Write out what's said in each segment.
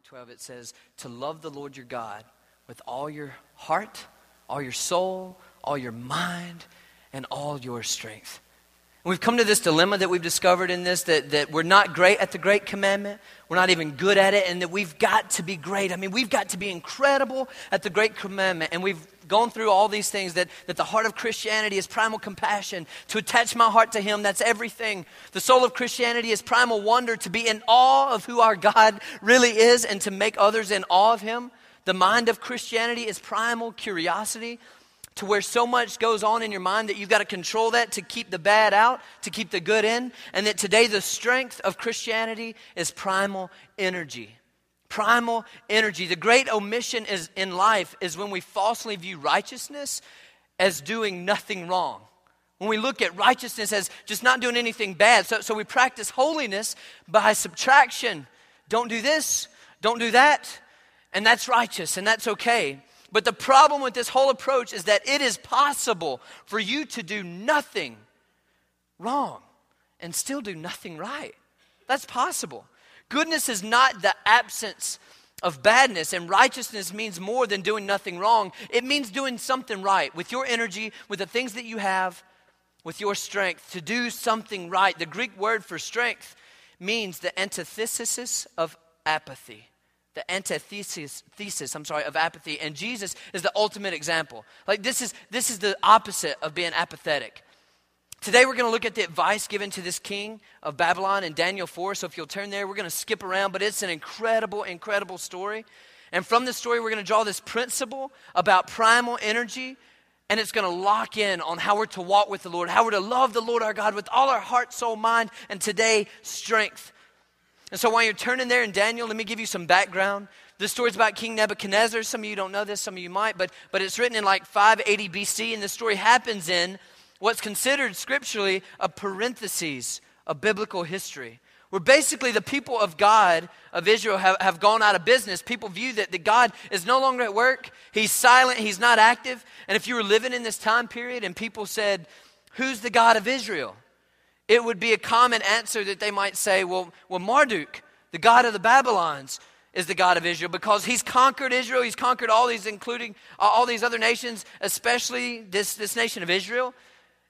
Mark 12, it says, to love the Lord your God with all your heart, all your soul, all your mind, and all your strength. We've come to this dilemma that we've discovered in this that, that we're not great at the great commandment. We're not even good at it, and that we've got to be great. I mean, we've got to be incredible at the great commandment. And we've gone through all these things that, that the heart of Christianity is primal compassion, to attach my heart to Him, that's everything. The soul of Christianity is primal wonder, to be in awe of who our God really is and to make others in awe of Him. The mind of Christianity is primal curiosity, to where so much goes on in your mind that you've got to control that to keep the bad out, to keep the good in, and that today the strength of Christianity is primal energy primal energy. The great omission is, in life is when we falsely view righteousness as doing nothing wrong. When we look at righteousness as just not doing anything bad. So, so we practice holiness by subtraction. Don't do this, don't do that, and that's righteous and that's okay. But the problem with this whole approach is that it is possible for you to do nothing wrong and still do nothing right. That's possible. Goodness is not the absence of badness, and righteousness means more than doing nothing wrong. It means doing something right with your energy, with the things that you have, with your strength, to do something right. The Greek word for strength means the antithesis of apathy. The antithesis, thesis, I'm sorry, of apathy. And Jesus is the ultimate example. Like this is this is the opposite of being apathetic. Today we're going to look at the advice given to this king of Babylon in Daniel 4. So if you'll turn there, we're going to skip around, but it's an incredible, incredible story. And from this story, we're going to draw this principle about primal energy, and it's going to lock in on how we're to walk with the Lord, how we're to love the Lord our God with all our heart, soul, mind, and today, strength. And so while you're turning there in Daniel, let me give you some background. This story's about King Nebuchadnezzar. Some of you don't know this, some of you might, but, but it's written in like 580 BC, and the story happens in what's considered scripturally a parenthesis of biblical history. Where basically the people of God, of Israel, have, have gone out of business. People view that, that God is no longer at work. He's silent. He's not active. And if you were living in this time period and people said, Who's the God of Israel? It would be a common answer that they might say, Well, well Marduk, the God of the Babylons, is the God of Israel because he's conquered Israel. He's conquered all these, including uh, all these other nations, especially this, this nation of Israel.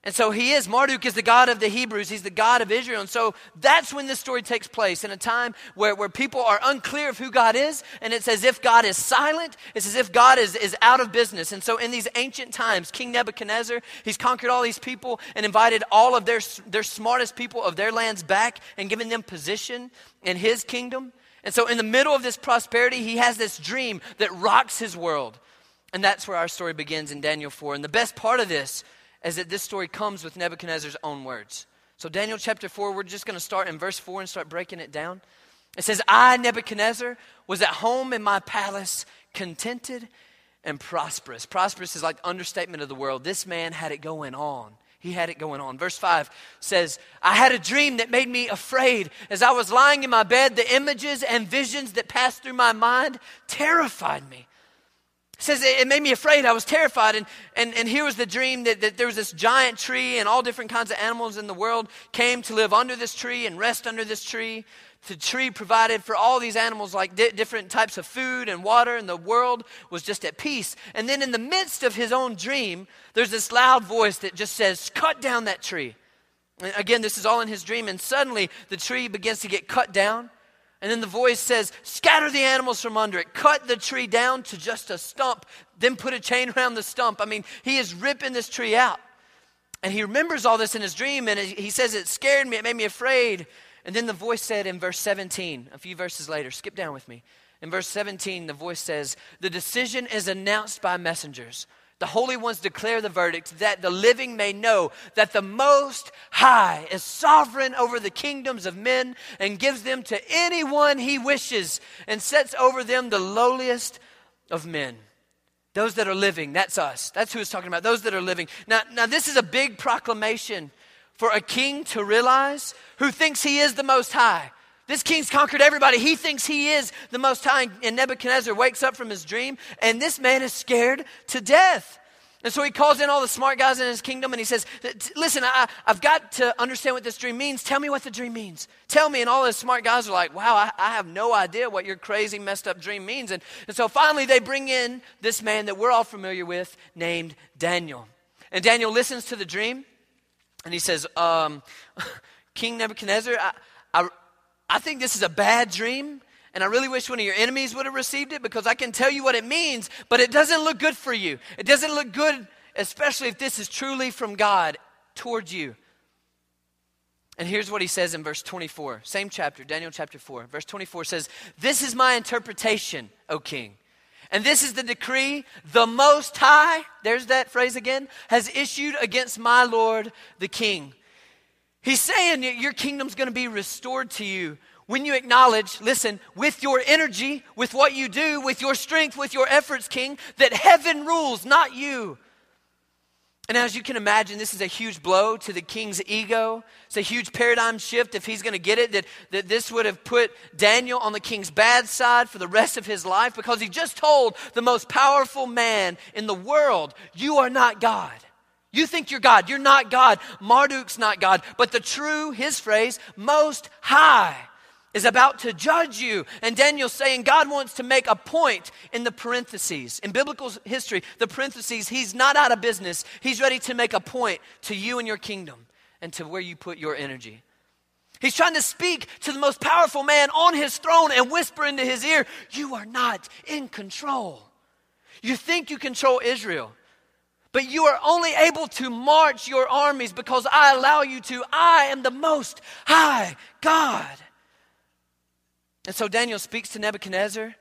And so he is. Marduk is the God of the Hebrews. He's the God of Israel. And so that's when this story takes place in a time where, where people are unclear of who God is. And it's as if God is silent. It's as if God is, is out of business. And so in these ancient times, King Nebuchadnezzar, he's conquered all these people and invited all of their, their smartest people of their lands back and given them position in his kingdom. And so in the middle of this prosperity, he has this dream that rocks his world. And that's where our story begins in Daniel 4. And the best part of this is that this story comes with Nebuchadnezzar's own words. So, Daniel chapter 4, we're just going to start in verse 4 and start breaking it down. It says, I, Nebuchadnezzar, was at home in my palace, contented and prosperous. Prosperous is like understatement of the world. This man had it going on. He had it going on. Verse 5 says, I had a dream that made me afraid. As I was lying in my bed, the images and visions that passed through my mind terrified me says it made me afraid. I was terrified. And, and, and here was the dream that, that there was this giant tree, and all different kinds of animals in the world came to live under this tree and rest under this tree. The tree provided for all these animals like di- different types of food and water, and the world was just at peace. And then, in the midst of his own dream, there's this loud voice that just says, Cut down that tree. And again, this is all in his dream. And suddenly, the tree begins to get cut down. And then the voice says, Scatter the animals from under it, cut the tree down to just a stump, then put a chain around the stump. I mean, he is ripping this tree out. And he remembers all this in his dream, and he says, It scared me, it made me afraid. And then the voice said in verse 17, a few verses later, skip down with me. In verse 17, the voice says, The decision is announced by messengers the holy ones declare the verdict that the living may know that the Most High is sovereign over the kingdoms of men and gives them to anyone he wishes and sets over them the lowliest of men. Those that are living, that's us. That's who it's talking about. Those that are living. Now, now this is a big proclamation for a king to realize who thinks he is the Most High this king's conquered everybody. He thinks he is the Most High. And Nebuchadnezzar wakes up from his dream, and this man is scared to death. And so he calls in all the smart guys in his kingdom and he says, Listen, I, have got to understand what this dream means. Tell me what the dream means. Tell me. And all the smart guys are like, Wow, I, I have no idea what your crazy, messed up dream means. And, and so finally they bring in this man that we're all familiar with named Daniel. And Daniel listens to the dream and he says, um, King Nebuchadnezzar, I, I, think this is a bad dream. And I really wish one of your enemies would have received it because I can tell you what it means, but it doesn't look good for you. It doesn't look good, especially if this is truly from God towards you. And here's what he says in verse 24, same chapter, Daniel chapter 4. Verse 24 says, This is my interpretation, O king. And this is the decree the Most High, there's that phrase again, has issued against my Lord the king. He's saying your kingdom's going to be restored to you when you acknowledge, listen, with your energy, with what you do, with your strength, with your efforts, King, that heaven rules, not you. And as you can imagine, this is a huge blow to the king's ego. It's a huge paradigm shift if he's going to get it, that, that this would have put Daniel on the king's bad side for the rest of his life because he just told the most powerful man in the world, You are not God. You think you're God. You're not God. Marduk's not God. But the true, his phrase, most high is about to judge you. And Daniel's saying God wants to make a point in the parentheses. In biblical history, the parentheses, he's not out of business. He's ready to make a point to you and your kingdom and to where you put your energy. He's trying to speak to the most powerful man on his throne and whisper into his ear, You are not in control. You think you control Israel, but you are only able to march your armies because I allow you to. I am the most high God. And so Daniel speaks to Nebuchadnezzar.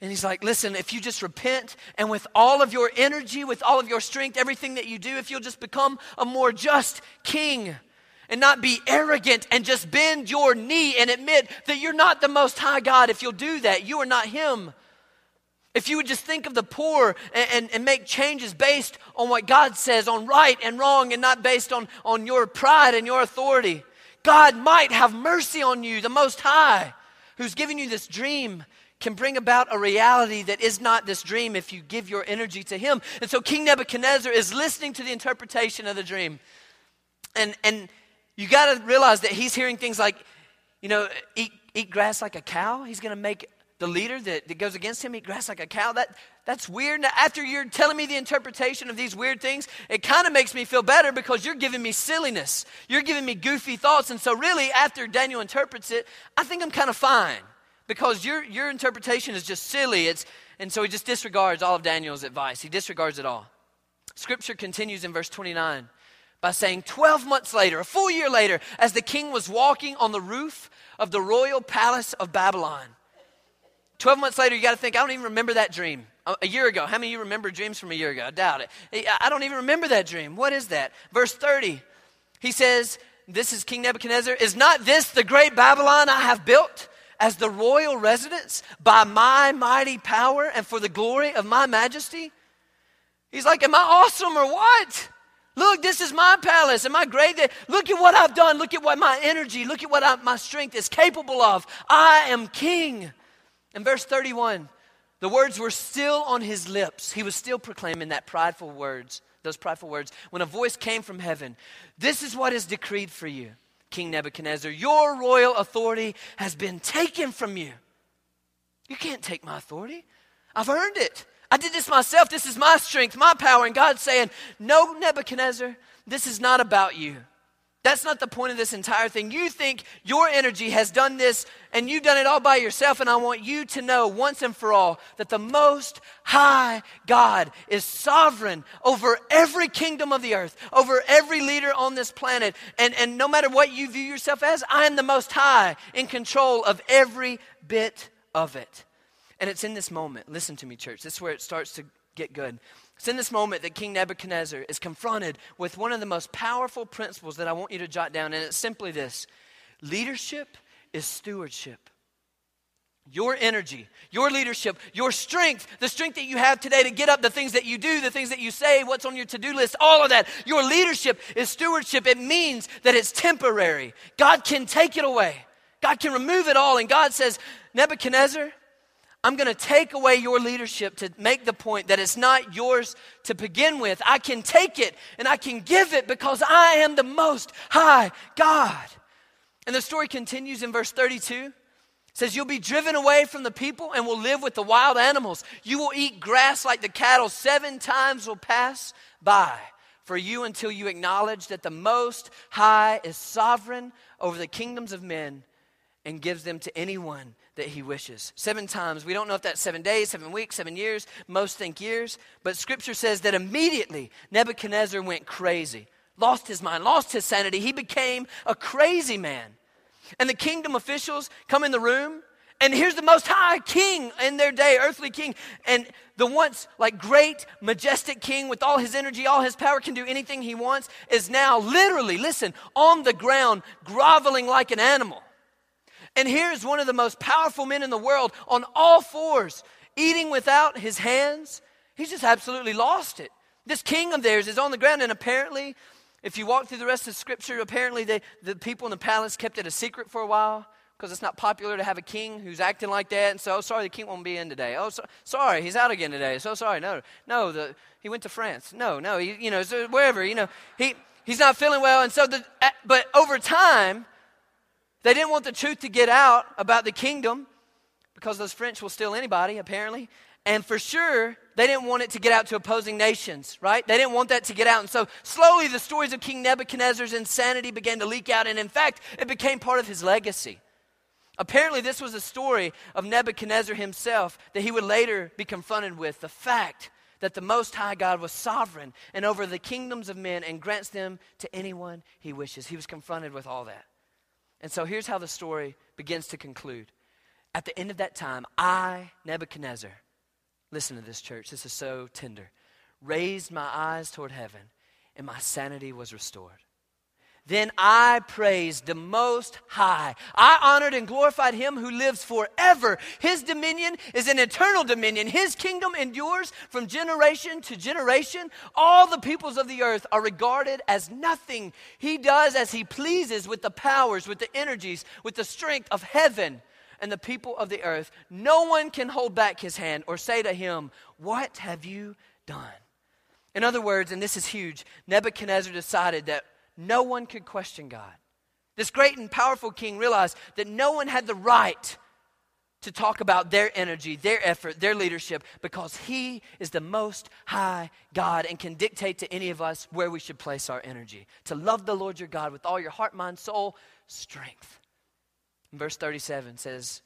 And he's like, listen, if you just repent and with all of your energy, with all of your strength, everything that you do, if you'll just become a more just king and not be arrogant and just bend your knee and admit that you're not the most high God, if you'll do that, you are not him. If you would just think of the poor and, and, and, make changes based on what God says, on right and wrong, and not based on, on your pride and your authority, God might have mercy on you, the Most High who's giving you this dream can bring about a reality that is not this dream if you give your energy to him. And so King Nebuchadnezzar is listening to the interpretation of the dream. And, and you got to realize that he's hearing things like, you know, eat, eat grass like a cow. He's going to make the leader that, that goes against him eat grass like a cow. That, that's weird. Now, after you're telling me the interpretation of these weird things, it kind of makes me feel better because you're giving me silliness. You're giving me goofy thoughts. And so, really, after Daniel interprets it, I think I'm kind of fine because your, your interpretation is just silly. It's, and so he just disregards all of Daniel's advice. He disregards it all. Scripture continues in verse 29 by saying, 12 months later, a full year later, as the king was walking on the roof of the royal palace of Babylon. 12 months later, you got to think, I don't even remember that dream a year ago. How many of you remember dreams from a year ago? I doubt it. I don't even remember that dream. What is that? Verse 30, he says, This is King Nebuchadnezzar. Is not this the great Babylon I have built as the royal residence by my mighty power and for the glory of my majesty? He's like, Am I awesome or what? Look, this is my palace. Am I great? Look at what I've done. Look at what my energy, look at what I, my strength is capable of. I am king. In verse 31, the words were still on his lips. He was still proclaiming that prideful words, those prideful words. When a voice came from heaven, This is what is decreed for you, King Nebuchadnezzar. Your royal authority has been taken from you. You can't take my authority. I've earned it. I did this myself. This is my strength, my power. And God's saying, No, Nebuchadnezzar, this is not about you. That's not the point of this entire thing. You think your energy has done this and you've done it all by yourself, and I want you to know once and for all that the Most High God is sovereign over every kingdom of the earth, over every leader on this planet. And, and no matter what you view yourself as, I am the Most High in control of every bit of it. And it's in this moment, listen to me, church, this is where it starts to get good. It's in this moment that King Nebuchadnezzar is confronted with one of the most powerful principles that I want you to jot down, and it's simply this leadership is stewardship. Your energy, your leadership, your strength, the strength that you have today to get up, the things that you do, the things that you say, what's on your to do list, all of that. Your leadership is stewardship. It means that it's temporary. God can take it away, God can remove it all. And God says, Nebuchadnezzar, I'm going to take away your leadership to make the point that it's not yours to begin with. I can take it and I can give it because I am the most high God. And the story continues in verse 32. It says, You'll be driven away from the people and will live with the wild animals. You will eat grass like the cattle. Seven times will pass by for you until you acknowledge that the Most High is sovereign over the kingdoms of men and gives them to anyone that he wishes. Seven times. We don't know if that's seven days, seven weeks, seven years. Most think years. But scripture says that immediately Nebuchadnezzar went crazy, lost his mind, lost his sanity. He became a crazy man. And the kingdom officials come in the room. And here's the most high king in their day, earthly king. And the once like great, majestic king with all his energy, all his power, can do anything he wants, is now literally, listen, on the ground, groveling like an animal. And here's one of the most powerful men in the world on all fours, eating without his hands. He's just absolutely lost it. This king of theirs is on the ground, and apparently, if you walk through the rest of scripture, apparently they, the people in the palace kept it a secret for a while because it's not popular to have a king who's acting like that. And so, oh, sorry, the king won't be in today. Oh, so, sorry, he's out again today. So sorry. No, no, the, he went to France. No, no, he, you know, so wherever, you know, he, he's not feeling well. And so, the, but over time, they didn't want the truth to get out about the kingdom because those French will steal anybody, apparently. And for sure, they didn't want it to get out to opposing nations, right? They didn't want that to get out. And so slowly the stories of King Nebuchadnezzar's insanity began to leak out. And in fact, it became part of his legacy. Apparently, this was a story of Nebuchadnezzar himself that he would later be confronted with the fact that the Most High God was sovereign and over the kingdoms of men and grants them to anyone he wishes. He was confronted with all that. And so here's how the story begins to conclude. At the end of that time, I, Nebuchadnezzar, listen to this, church, this is so tender, raised my eyes toward heaven, and my sanity was restored. Then I praised the Most High. I honored and glorified Him who lives forever. His dominion is an eternal dominion. His kingdom endures from generation to generation. All the peoples of the earth are regarded as nothing. He does as He pleases with the powers, with the energies, with the strength of heaven and the people of the earth. No one can hold back His hand or say to Him, What have you done? In other words, and this is huge, Nebuchadnezzar decided that no one could question God. This great and powerful king realized that no one had the right to talk about their energy, their effort, their leadership, because he is the most high God and can dictate to any of us where we should place our energy. To love the Lord your God with all your heart, mind, soul, strength. Verse 37 says,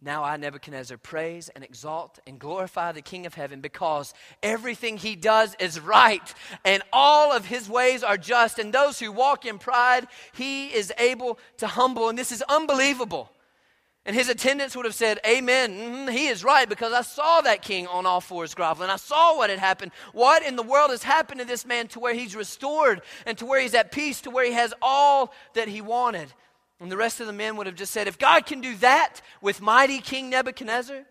now I, Nebuchadnezzar, praise and exalt and glorify the King of heaven because everything he does is right and all of his ways are just. And those who walk in pride, he is able to humble. And this is unbelievable. And his attendants would have said, Amen. Mm-hmm, he is right because I saw that king on all fours groveling. I saw what had happened. What in the world has happened to this man to where he's restored and to where he's at peace, to where he has all that he wanted? And the rest of the men would have just said, if God can do that with mighty King Nebuchadnezzar,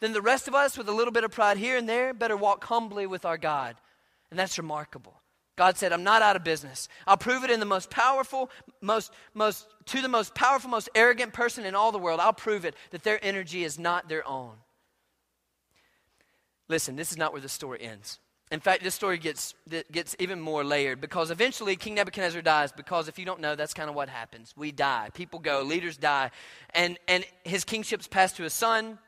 then the rest of us, with a little bit of pride here and there, better walk humbly with our God. And that's remarkable. God said, I'm not out of business. I'll prove it in the most powerful, most, most, to the most powerful, most arrogant person in all the world. I'll prove it that their energy is not their own. Listen, this is not where the story ends. In fact, this story gets, gets even more layered because eventually King Nebuchadnezzar dies. Because if you don't know, that's kind of what happens. We die. People go, leaders die. And, and his kingship's passed to his son.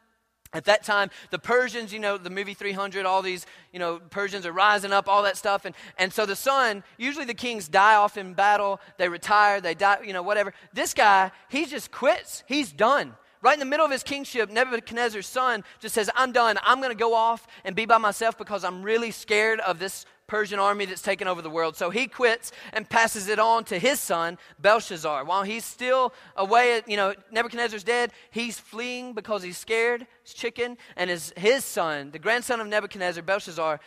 At that time, the Persians, you know, the movie 300, all these, you know, Persians are rising up, all that stuff. And, and so the son, usually the kings die off in battle, they retire, they die, you know, whatever. This guy, he just quits. He's done. Right in the middle of his kingship, Nebuchadnezzar's son just says, I'm done. I'm going to go off and be by myself because I'm really scared of this Persian army that's taken over the world. So he quits and passes it on to his son, Belshazzar. While he's still away, you know, Nebuchadnezzar's dead, he's fleeing because he's scared, he's chicken, and his, his son, the grandson of Nebuchadnezzar, Belshazzar,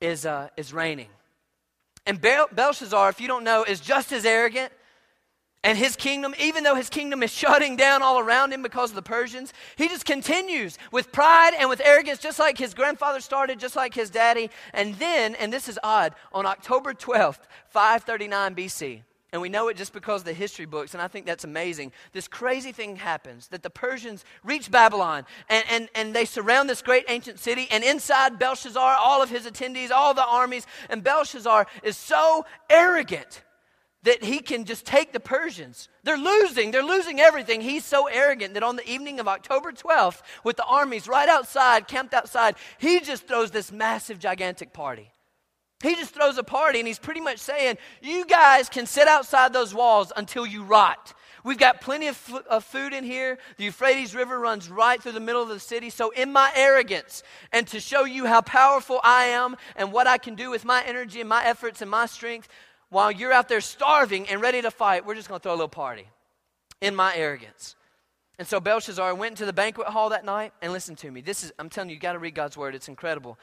is, uh, is reigning. And Belshazzar, if you don't know, is just as arrogant and his kingdom, even though his kingdom is shutting down all around him because of the Persians, he just continues with pride and with arrogance, just like his grandfather started, just like his daddy. And then, and this is odd, on October 12th, 539 BC, And we know it just because of the history books, and I think that's amazing. This crazy thing happens that the Persians reach Babylon and, and, and they surround this great ancient city, and inside Belshazzar, all of his attendees, all the armies, and Belshazzar is so arrogant that he can just take the Persians. They're losing, they're losing everything. He's so arrogant that on the evening of October 12th, with the armies right outside, camped outside, he just throws this massive, gigantic party. He just throws a party and he's pretty much saying, You guys can sit outside those walls until you rot. We've got plenty of, f- of, food in here. The Euphrates River runs right through the middle of the city. So, in my arrogance and to show you how powerful I am and what I can do with my energy and my efforts and my strength, while you're out there starving and ready to fight, we're just going to throw a little party in my arrogance. And so Belshazzar went into the banquet hall that night and listen to me. This is, I'm telling you, you got to read God's word. It's incredible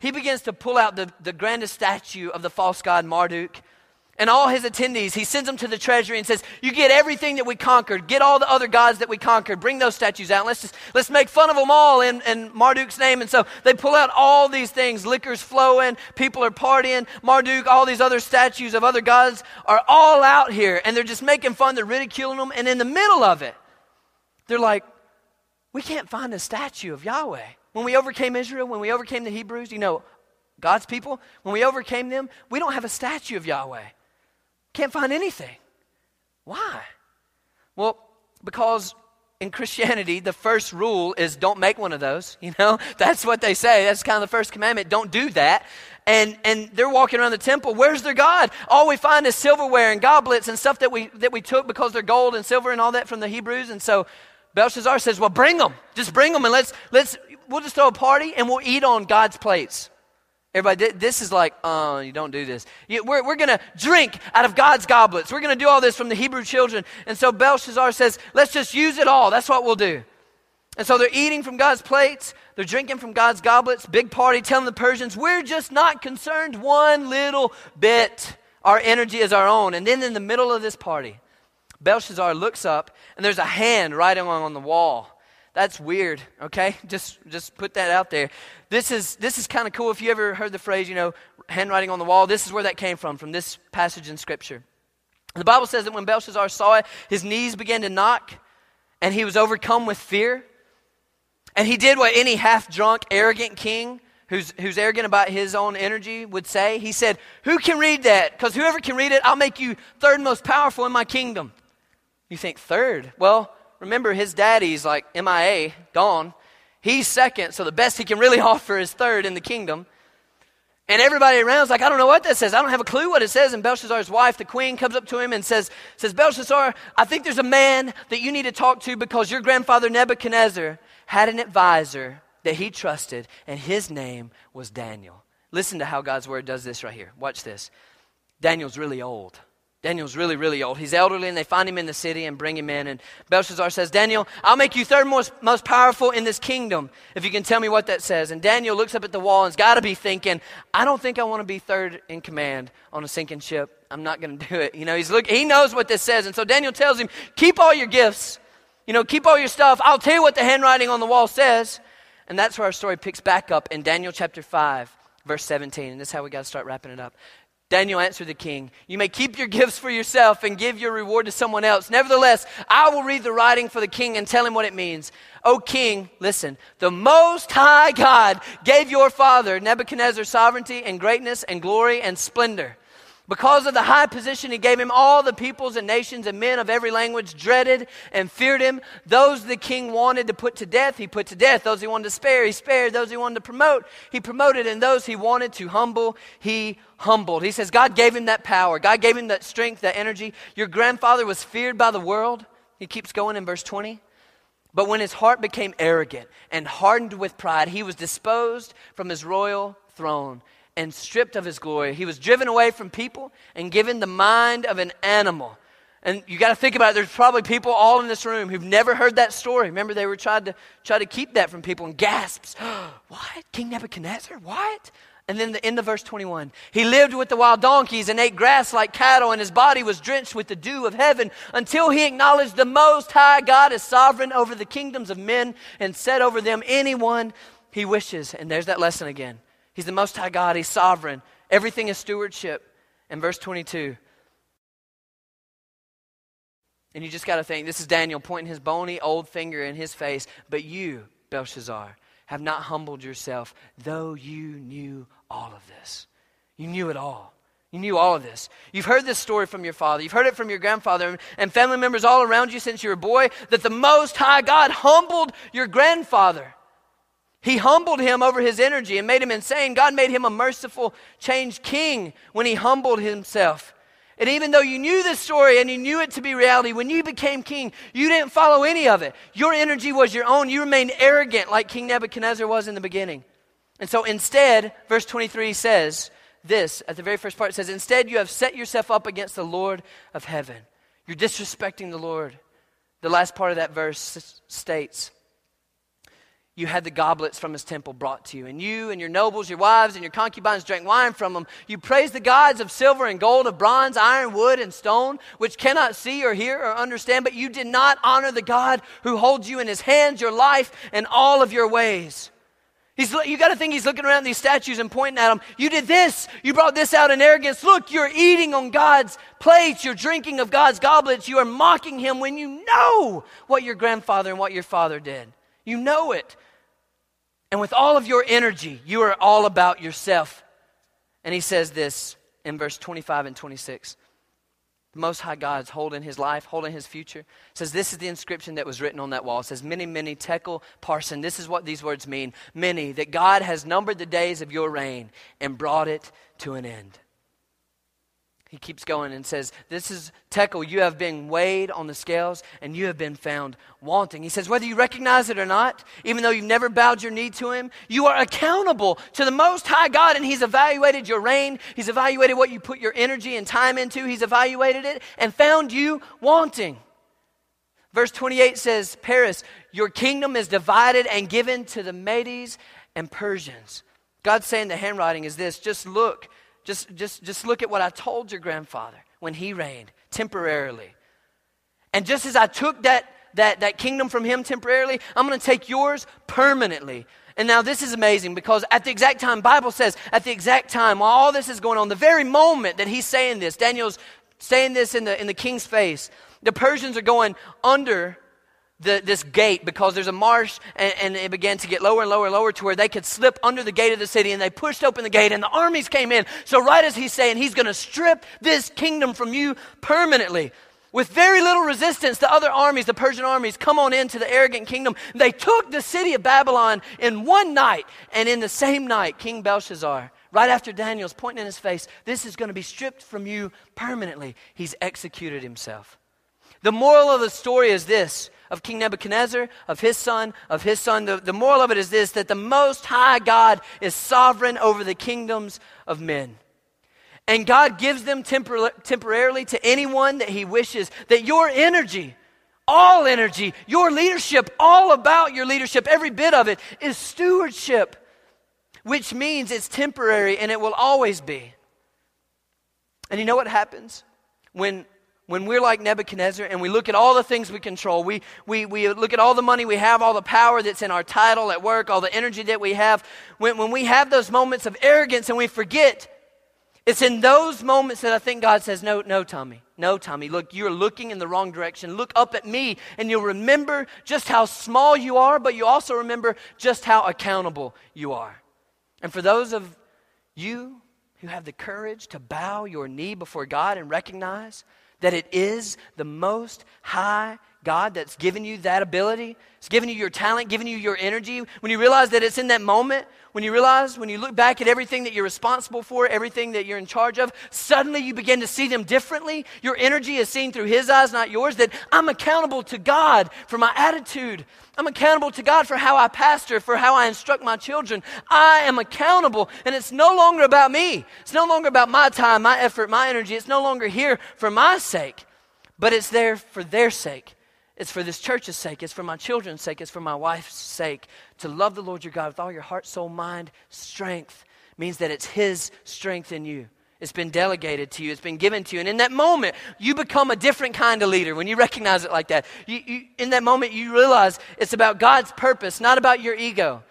he begins to pull out the, the grandest statue of the false god Marduk and all his attendees. He sends them to the treasury and says, You get everything that we conquered. Get all the other gods that we conquered. Bring those statues out. Let's just let's make fun of them all in, in Marduk's name. And so they pull out all these things. Liquor's flowing, people are partying. Marduk, all these other statues of other gods are all out here. And they're just making fun, they're ridiculing them. And in the middle of it, they're like, We can't find a statue of Yahweh. When we overcame Israel, when we overcame the Hebrews, you know, God's people, when we overcame them, we don't have a statue of Yahweh. Can't find anything. Why? Well, because in Christianity, the first rule is don't make one of those. You know, that's what they say. That's kind of the first commandment. Don't do that. And and they're walking around the temple. Where's their God? All we find is silverware and goblets and stuff that we that we took because they're gold and silver and all that from the Hebrews. And so Belshazzar says, "Well, bring them. Just bring them, and let's let's we'll just throw a party and we'll eat on God's plates. Everybody, this is like, oh, you don't do this. We're, we're going to drink out of God's goblets. We're going to do all this from the Hebrew children. And so Belshazzar says, let's just use it all. That's what we'll do. And so they're eating from God's plates. They're drinking from God's goblets. Big party, telling the Persians, we're just not concerned one little bit. Our energy is our own. And then in the middle of this party, Belshazzar looks up, and there's a hand writing on the wall. That's weird, okay? Just just put that out there. This is this is kind of cool if you ever heard the phrase, you know, handwriting on the wall. This is where that came from from this passage in scripture. The Bible says that when Belshazzar saw it, his knees began to knock and he was overcome with fear. And he did what any half-drunk, arrogant king who's, who's arrogant about his own energy would say. He said, Who can read that? Because whoever can read it, I'll make you third most powerful in my kingdom. You think, third? Well, remember his daddy's like MIA, gone. He's second, so the best he can really offer is third in the kingdom. And everybody around's like, I don't know what that says. I don't have a clue what it says. And Belshazzar's wife, the queen, comes up to him and says, says, Belshazzar, I think there's a man that you need to talk to because your grandfather Nebuchadnezzar had an advisor that he trusted, and his name was Daniel. Listen to how God's word does this right here. Watch this. Daniel's really old. Daniel's really, really old. He's elderly, and they find him in the city and bring him in. And Belshazzar says, Daniel, I'll make you third most, most powerful in this kingdom if you can tell me what that says. And Daniel looks up at the wall and's got to be thinking, I don't think I want to be third in command on a sinking ship. I'm not going to do it. You know, he's look, he knows what this says. And so Daniel tells him, Keep all your gifts. You know, keep all your stuff. I'll tell you what the handwriting on the wall says. And that's where our story picks back up in Daniel chapter 5, verse 17. And this is how we got to start wrapping it up. Daniel answered the king, You may keep your gifts for yourself and give your reward to someone else. Nevertheless, I will read the writing for the king and tell him what it means. O king, listen, the Most High God gave your father Nebuchadnezzar sovereignty and greatness and glory and splendor. Because of the high position he gave him, all the peoples and nations and men of every language dreaded and feared him. Those the king wanted to put to death, he put to death. Those he wanted to spare, he spared. Those he wanted to promote, he promoted. And those he wanted to humble, he humbled. He says, God gave him that power. God gave him that strength, that energy. Your grandfather was feared by the world. He keeps going in verse 20. But when his heart became arrogant and hardened with pride, he was disposed from his royal throne and stripped of his glory. He was driven away from people and given the mind of an animal. And you got to think about it. There's probably people all in this room who've never heard that story. Remember, they were trying to try to keep that from people and gasps. what? King Nebuchadnezzar? What? And then the end of verse 21. He lived with the wild donkeys and ate grass like cattle, and his body was drenched with the dew of heaven until he acknowledged the Most High God as sovereign over the kingdoms of men and set over them anyone he wishes. And there's that lesson again. He's the Most High God, He's sovereign. Everything is stewardship. In verse 22, And you just got to think this is Daniel pointing his bony old finger in his face. But you, Belshazzar, have not humbled yourself, though you knew all of this. You knew it all. You knew all of this. You've heard this story from your father. You've heard it from your grandfather and family members all around you since you were a boy that the Most High God humbled your grandfather. He humbled him over his energy and made him insane. God made him a merciful, changed king when he humbled himself. And even though you knew this story and you knew it to be reality, when you became king, you didn't follow any of it. Your energy was your own. You remained arrogant like King Nebuchadnezzar was in the beginning. And so instead, verse 23 says this at the very first part it says, Instead, you have set yourself up against the Lord of heaven. You're disrespecting the Lord. The last part of that verse states, you had the goblets from his temple brought to you. And you and your nobles, your wives, and your concubines drank wine from them. You praised the gods of silver and gold, of bronze, iron, wood, and stone, which cannot see or hear or understand, but you did not honor the God who holds you in his hands, your life, and all of your ways. He's, you got to think he's looking around these statues and pointing at them. You did this. You brought this out in arrogance. Look, you're eating on God's plates. You're drinking of God's goblets. You are mocking him when you know what your grandfather and what your father did. You know it. And with all of your energy, you are all about yourself. And he says this in verse 25 and 26. The Most High God is holding his life, holding his future. It says, This is the inscription that was written on that wall. It says, Mene, mene, tekel, parsin. This is what these words mean. Mene, that God has numbered the days of your reign and brought it to an end. He keeps going and says, This is Tekel, you have been weighed on the scales and you have been found wanting. He says, Whether you recognize it or not, even though you've never bowed your knee to him, you are accountable to the Most High God and He's evaluated your reign. He's evaluated what you put your energy and time into. He's evaluated it and found you wanting. Verse 28 says, Peres, your kingdom is divided and given to the Medes and Persians. God's saying the handwriting is this just look just, just, just look at what I told your grandfather when he reigned temporarily. And just as I took that, that, that kingdom from him temporarily, I'm going to take yours permanently. And now this is amazing because at the exact time, Bible says, at the exact time, while all this is going on, the very moment that he's saying this, Daniel's saying this in the, in the king's face, the Persians are going under the, this gate because there's a marsh and, and, it began to get lower and lower and lower to where they could slip under the gate of the city and they pushed open the gate and the armies came in. So, right as he's saying he's going to strip this kingdom from you permanently, with very little resistance, the other armies, the Persian armies, come on into the arrogant kingdom. They took the city of Babylon in one night, and in the same night, King Belshazzar, right after Daniel's pointing in his face, this is going to be stripped from you permanently. He's executed himself. The moral of the story is this of King Nebuchadnezzar, of his son, of his son. The, the moral of it is this that the Most High God is sovereign over the kingdoms of men. And God gives them tempor- temporarily to anyone that He wishes. That your energy, all energy, your leadership, all about your leadership, every bit of it, is stewardship, which means it's temporary and it will always be. And you know what happens? When when we're like Nebuchadnezzar and we look at all the things we control, we, we, we look at all the money we have, all the power that's in our title at work, all the energy that we have, when, when we have those moments of arrogance and we forget, it's in those moments that I think God says, No, no, Tommy, no, Tommy, look, you're looking in the wrong direction. Look up at me and you'll remember just how small you are, but you also remember just how accountable you are. And for those of you who have the courage to bow your knee before God and recognize that it is the most high God that's given you that ability. It's given you your talent, given you your energy. When you realize that it's in that moment, when you realize, when you look back at everything that you're responsible for, everything that you're in charge of, suddenly you begin to see them differently. Your energy is seen through His eyes, not yours. That I'm accountable to God for my attitude. I'm accountable to God for how I pastor, for how I instruct my children. I am accountable, and it's no longer about me. It's no longer about my time, my effort, my energy. It's no longer here for my sake, but it's there for their sake. It's for this church's sake. It's for my children's sake. It's for my wife's sake. To love the Lord your God with all your heart, soul, mind, strength means that it's His strength in you. It's been delegated to you. It's been given to you. And in that moment, you become a different kind of leader when you recognize it like that. You, you, in that moment, you realize it's about God's purpose, not about your ego.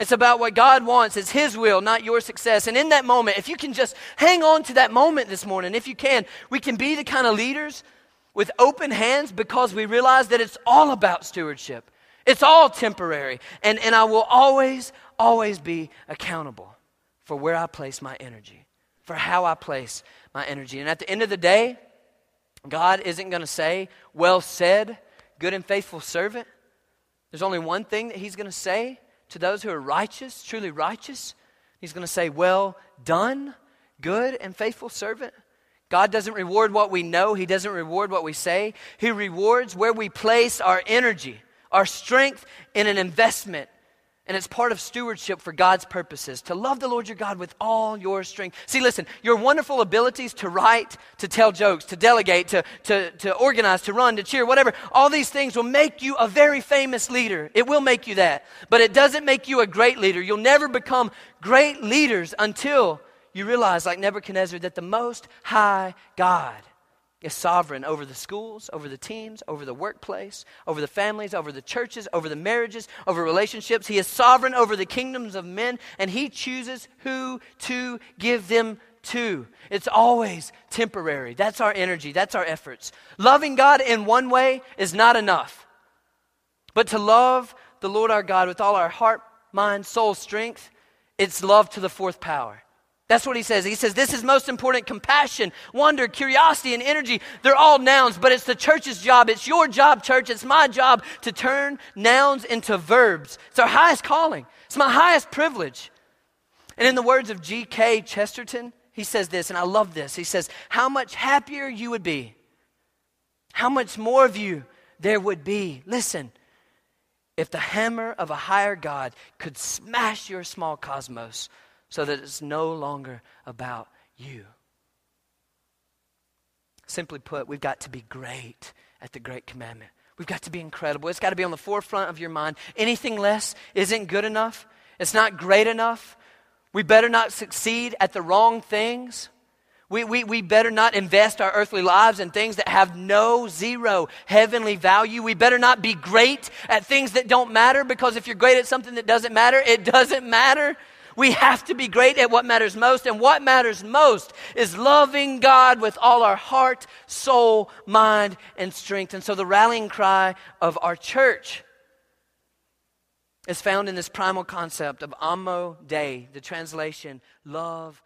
It's about what God wants. It's His will, not your success. And in that moment, if you can just hang on to that moment this morning, if you can, we can be the kind of leaders with open hands because we realize that it's all about stewardship. It's all temporary. And, and I will always, always be accountable for where I place my energy, for how I place my energy. And at the end of the day, God isn't going to say, Well said, good and faithful servant. There's only one thing that He's going to say to those who are righteous, truly righteous. He's going to say, Well done, good and faithful servant. God doesn't reward what we know, He doesn't reward what we say. He rewards where we place our energy, our strength in an investment and it's part of stewardship for God's purposes to love the Lord your God with all your strength. See, listen, your wonderful abilities to write, to tell jokes, to delegate, to, to, to organize, to run, to cheer, whatever, all these things will make you a very famous leader. It will make you that. But it doesn't make you a great leader. You'll never become great leaders until you realize, like Nebuchadnezzar, that the Most High God is sovereign over the schools, over the teams, over the workplace, over the families, over the churches, over the marriages, over relationships. He is sovereign over the kingdoms of men, and He chooses who to give them to. It's always temporary. That's our energy, that's our efforts. Loving God in one way is not enough. But to love the Lord our God with all our heart, mind, soul, strength, it's love to the fourth power. That's what he says. He says this is most important compassion, wonder, curiosity, and energy. They're all nouns, but it's the church's job. It's your job, church. It's my job to turn nouns into verbs. It's our highest calling, it's my highest privilege. And in the words of G.K. Chesterton, he says this, and I love this. He says, How much happier you would be, how much more of you there would be. Listen, if the hammer of a higher God could smash your small cosmos so that it's no longer about you. Simply put, we've got to be great at the Great Commandment. We've got to be incredible. It's got to be on the forefront of your mind. Anything less isn't good enough, it's not great enough. We better not succeed at the wrong things. We, we, we better not invest our earthly lives in things that have no, zero heavenly value. We better not be great at things that don't matter because if you're great at something that doesn't matter, it doesn't matter. We have to be great at what matters most, and what matters most is loving God with all our heart, soul, mind, and strength. And so the rallying cry of our church is found in this primal concept of Amo Dei, the translation, love